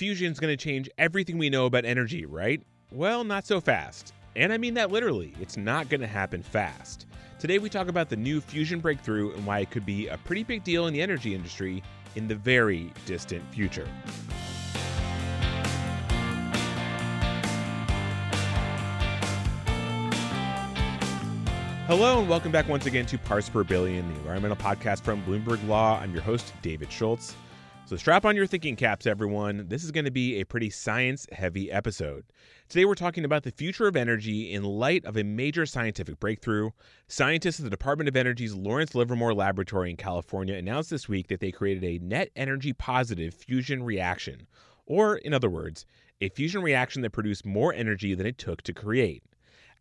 Fusion's going to change everything we know about energy, right? Well, not so fast. And I mean that literally. It's not going to happen fast. Today, we talk about the new fusion breakthrough and why it could be a pretty big deal in the energy industry in the very distant future. Hello, and welcome back once again to Parts Per Billion, the environmental podcast from Bloomberg Law. I'm your host, David Schultz. So strap on your thinking caps, everyone. This is going to be a pretty science heavy episode. Today, we're talking about the future of energy in light of a major scientific breakthrough. Scientists at the Department of Energy's Lawrence Livermore Laboratory in California announced this week that they created a net energy positive fusion reaction, or, in other words, a fusion reaction that produced more energy than it took to create.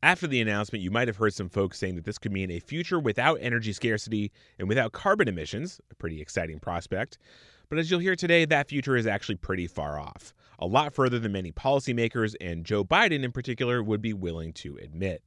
After the announcement, you might have heard some folks saying that this could mean a future without energy scarcity and without carbon emissions, a pretty exciting prospect. But as you'll hear today, that future is actually pretty far off, a lot further than many policymakers and Joe Biden in particular would be willing to admit.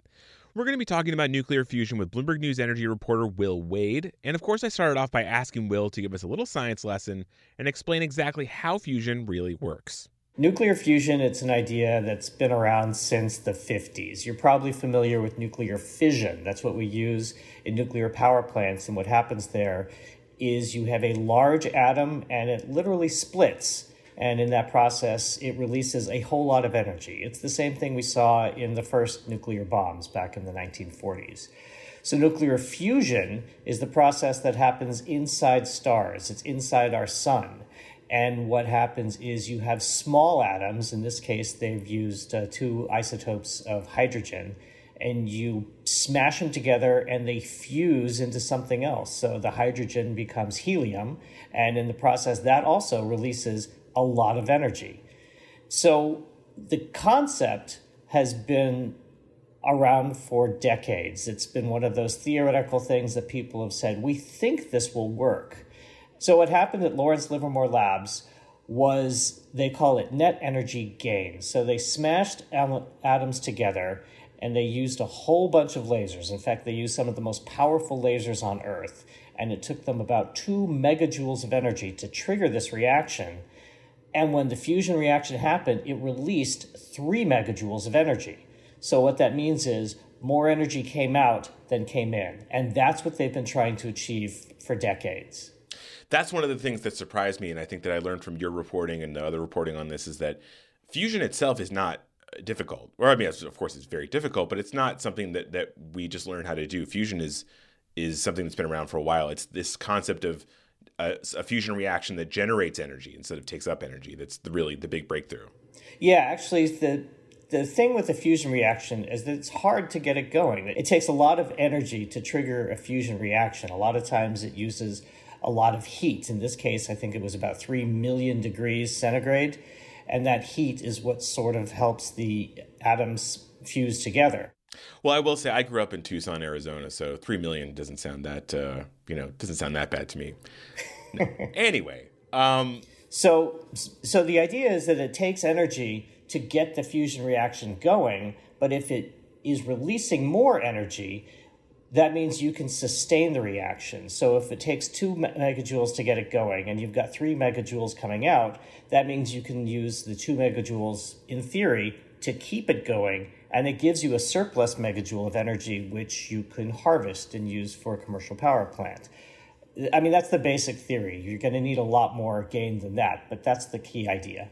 We're going to be talking about nuclear fusion with Bloomberg News energy reporter Will Wade. And of course, I started off by asking Will to give us a little science lesson and explain exactly how fusion really works. Nuclear fusion, it's an idea that's been around since the 50s. You're probably familiar with nuclear fission. That's what we use in nuclear power plants. And what happens there is you have a large atom and it literally splits. And in that process, it releases a whole lot of energy. It's the same thing we saw in the first nuclear bombs back in the 1940s. So, nuclear fusion is the process that happens inside stars, it's inside our sun. And what happens is you have small atoms, in this case, they've used uh, two isotopes of hydrogen, and you smash them together and they fuse into something else. So the hydrogen becomes helium, and in the process, that also releases a lot of energy. So the concept has been around for decades. It's been one of those theoretical things that people have said, we think this will work. So what happened at Lawrence Livermore Labs was they call it net energy gain. So they smashed atoms together and they used a whole bunch of lasers. In fact, they used some of the most powerful lasers on Earth, and it took them about two megajoules of energy to trigger this reaction. And when the fusion reaction happened, it released three megajoules of energy. So, what that means is more energy came out than came in. And that's what they've been trying to achieve for decades. That's one of the things that surprised me. And I think that I learned from your reporting and the other reporting on this is that fusion itself is not difficult. Or I mean, of course, it's very difficult, but it's not something that that we just learn how to do. Fusion is is something that's been around for a while. It's this concept of uh, a, a fusion reaction that generates energy instead of takes up energy. That's the, really the big breakthrough. Yeah, actually, the the thing with the fusion reaction is that it's hard to get it going. It takes a lot of energy to trigger a fusion reaction. A lot of times, it uses a lot of heat. In this case, I think it was about three million degrees centigrade and that heat is what sort of helps the atoms fuse together. Well, I will say I grew up in Tucson, Arizona, so three million doesn't sound that uh, you know doesn't sound that bad to me. No. anyway, um, so so the idea is that it takes energy to get the fusion reaction going, but if it is releasing more energy, that means you can sustain the reaction. So if it takes two megajoules to get it going and you've got three megajoules coming out, that means you can use the two megajoules in theory to keep it going. And it gives you a surplus megajoule of energy, which you can harvest and use for a commercial power plant. I mean, that's the basic theory. You're going to need a lot more gain than that, but that's the key idea.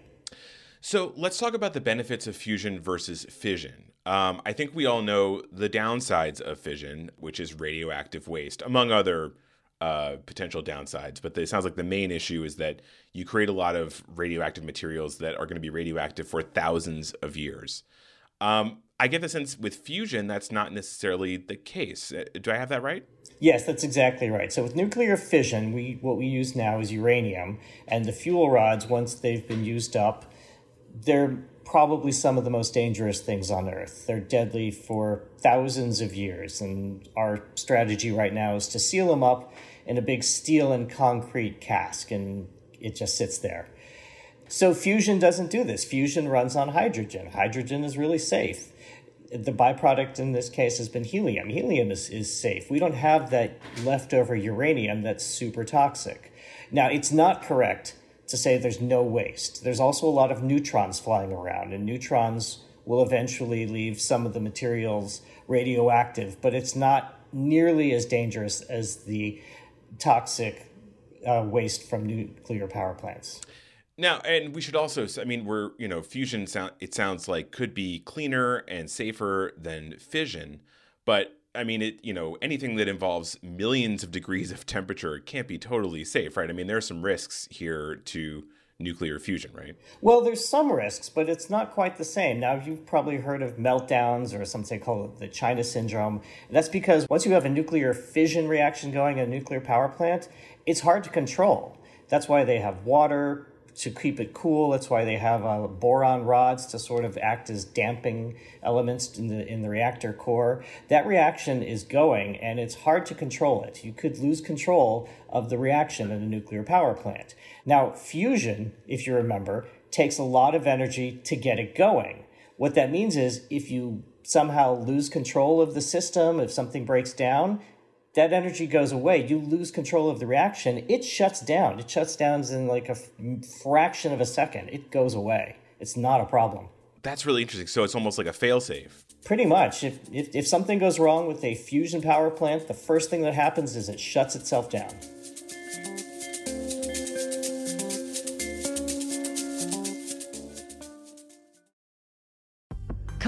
So let's talk about the benefits of fusion versus fission. Um, I think we all know the downsides of fission, which is radioactive waste, among other uh, potential downsides. But it sounds like the main issue is that you create a lot of radioactive materials that are going to be radioactive for thousands of years. Um, I get the sense with fusion that's not necessarily the case. Uh, do I have that right? Yes, that's exactly right. So with nuclear fission, we what we use now is uranium, and the fuel rods once they've been used up they're probably some of the most dangerous things on Earth. They're deadly for thousands of years, and our strategy right now is to seal them up in a big steel and concrete cask, and it just sits there. So fusion doesn't do this. Fusion runs on hydrogen. Hydrogen is really safe. The byproduct in this case has been helium. Helium is, is safe. We don't have that leftover uranium that's super toxic. Now, it's not correct to say there's no waste. There's also a lot of neutrons flying around, and neutrons will eventually leave some of the materials radioactive, but it's not nearly as dangerous as the toxic uh, waste from nuclear power plants. Now, and we should also, I mean, we're, you know, fusion sound, it sounds like could be cleaner and safer than fission, but I mean, it, you know, anything that involves millions of degrees of temperature can't be totally safe, right? I mean, there are some risks here to nuclear fusion, right? Well, there's some risks, but it's not quite the same. Now, you've probably heard of meltdowns or some say call it the China syndrome. And that's because once you have a nuclear fission reaction going in a nuclear power plant, it's hard to control. That's why they have water, to keep it cool. That's why they have uh, boron rods to sort of act as damping elements in the in the reactor core. That reaction is going, and it's hard to control it. You could lose control of the reaction in a nuclear power plant. Now, fusion, if you remember, takes a lot of energy to get it going. What that means is if you somehow lose control of the system, if something breaks down, that energy goes away. You lose control of the reaction. It shuts down. It shuts down in like a fraction of a second. It goes away. It's not a problem. That's really interesting. So it's almost like a failsafe. Pretty much. If, if, if something goes wrong with a fusion power plant, the first thing that happens is it shuts itself down.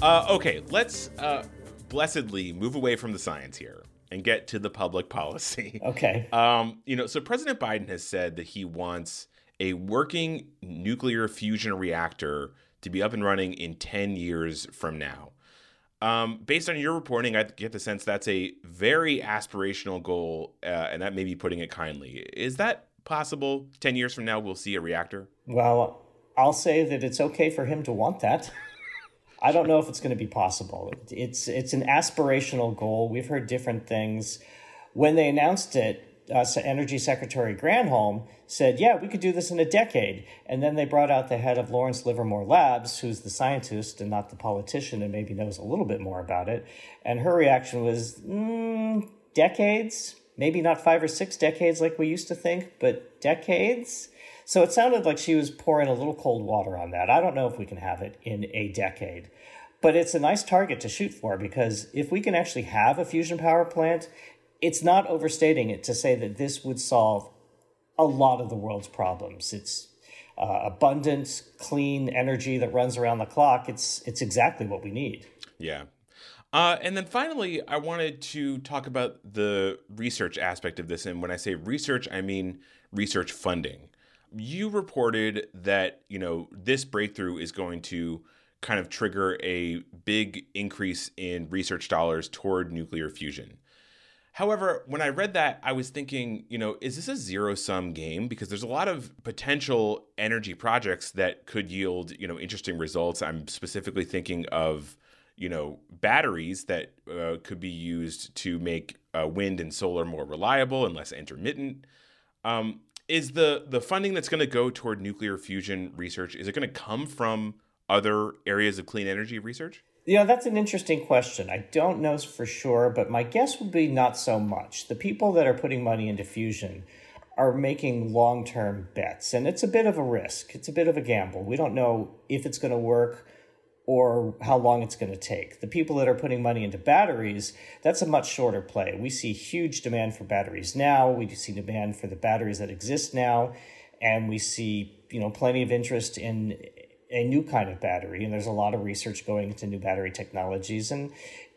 Uh, okay, let's uh, blessedly move away from the science here and get to the public policy. Okay. Um, you know, so President Biden has said that he wants a working nuclear fusion reactor to be up and running in 10 years from now. Um, based on your reporting, I get the sense that's a very aspirational goal, uh, and that may be putting it kindly. Is that possible? 10 years from now, we'll see a reactor? Well, I'll say that it's okay for him to want that. I don't know if it's going to be possible. It's it's an aspirational goal. We've heard different things. When they announced it, uh, Energy Secretary Granholm said, "Yeah, we could do this in a decade." And then they brought out the head of Lawrence Livermore Labs, who's the scientist and not the politician, and maybe knows a little bit more about it. And her reaction was, mm, "Decades? Maybe not five or six decades like we used to think, but decades." So it sounded like she was pouring a little cold water on that. I don't know if we can have it in a decade, but it's a nice target to shoot for because if we can actually have a fusion power plant, it's not overstating it to say that this would solve a lot of the world's problems. It's uh, abundant, clean energy that runs around the clock. It's it's exactly what we need. Yeah. Uh, and then finally, I wanted to talk about the research aspect of this. And when I say research, I mean research funding you reported that you know this breakthrough is going to kind of trigger a big increase in research dollars toward nuclear fusion. However, when I read that, I was thinking, you know, is this a zero sum game? Because there's a lot of potential energy projects that could yield, you know, interesting results. I'm specifically thinking of, you know, batteries that uh, could be used to make uh, wind and solar more reliable and less intermittent. Um, is the the funding that's going to go toward nuclear fusion research is it going to come from other areas of clean energy research? You know, that's an interesting question. I don't know for sure, but my guess would be not so much. The people that are putting money into fusion are making long term bets, and it's a bit of a risk. It's a bit of a gamble. We don't know if it's going to work or how long it's going to take. The people that are putting money into batteries, that's a much shorter play. We see huge demand for batteries now. We see demand for the batteries that exist now, and we see you know plenty of interest in a new kind of battery. And there's a lot of research going into new battery technologies. And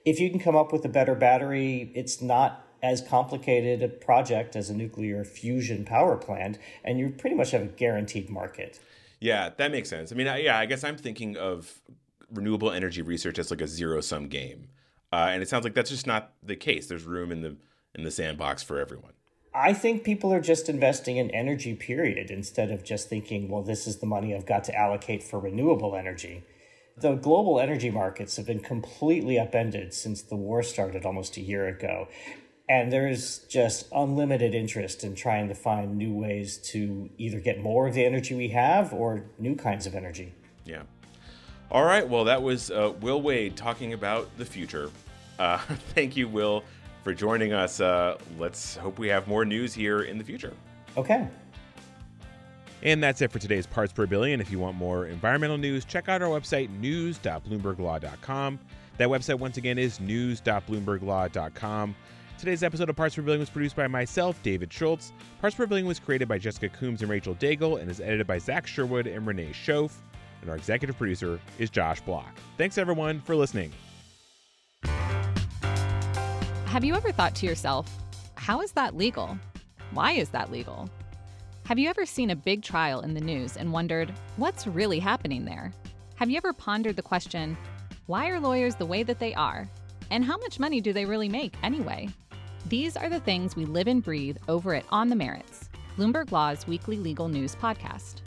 if you can come up with a better battery, it's not as complicated a project as a nuclear fusion power plant, and you pretty much have a guaranteed market. Yeah, that makes sense. I mean, yeah, I guess I'm thinking of renewable energy research as like a zero sum game, uh, and it sounds like that's just not the case. There's room in the in the sandbox for everyone. I think people are just investing in energy, period, instead of just thinking, well, this is the money I've got to allocate for renewable energy. The global energy markets have been completely upended since the war started almost a year ago. And there's just unlimited interest in trying to find new ways to either get more of the energy we have or new kinds of energy. Yeah. All right. Well, that was uh, Will Wade talking about the future. Uh, thank you, Will, for joining us. Uh, let's hope we have more news here in the future. Okay. And that's it for today's Parts Per Billion. If you want more environmental news, check out our website, news.bloomberglaw.com. That website, once again, is news.bloomberglaw.com. Today's episode of Parts Per Billion was produced by myself, David Schultz. Parts Per Billion was created by Jessica Coombs and Rachel Daigle and is edited by Zach Sherwood and Renee Schoof and our executive producer is Josh Block. Thanks everyone for listening. Have you ever thought to yourself, how is that legal? Why is that legal? Have you ever seen a big trial in the news and wondered, what's really happening there? Have you ever pondered the question, why are lawyers the way that they are? And how much money do they really make anyway? These are the things we live and breathe over at On the Merits, Bloomberg Law's weekly legal news podcast.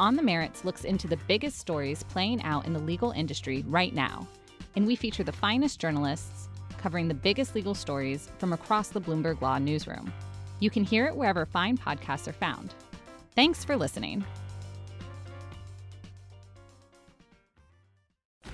On the Merits looks into the biggest stories playing out in the legal industry right now, and we feature the finest journalists covering the biggest legal stories from across the Bloomberg Law newsroom. You can hear it wherever fine podcasts are found. Thanks for listening.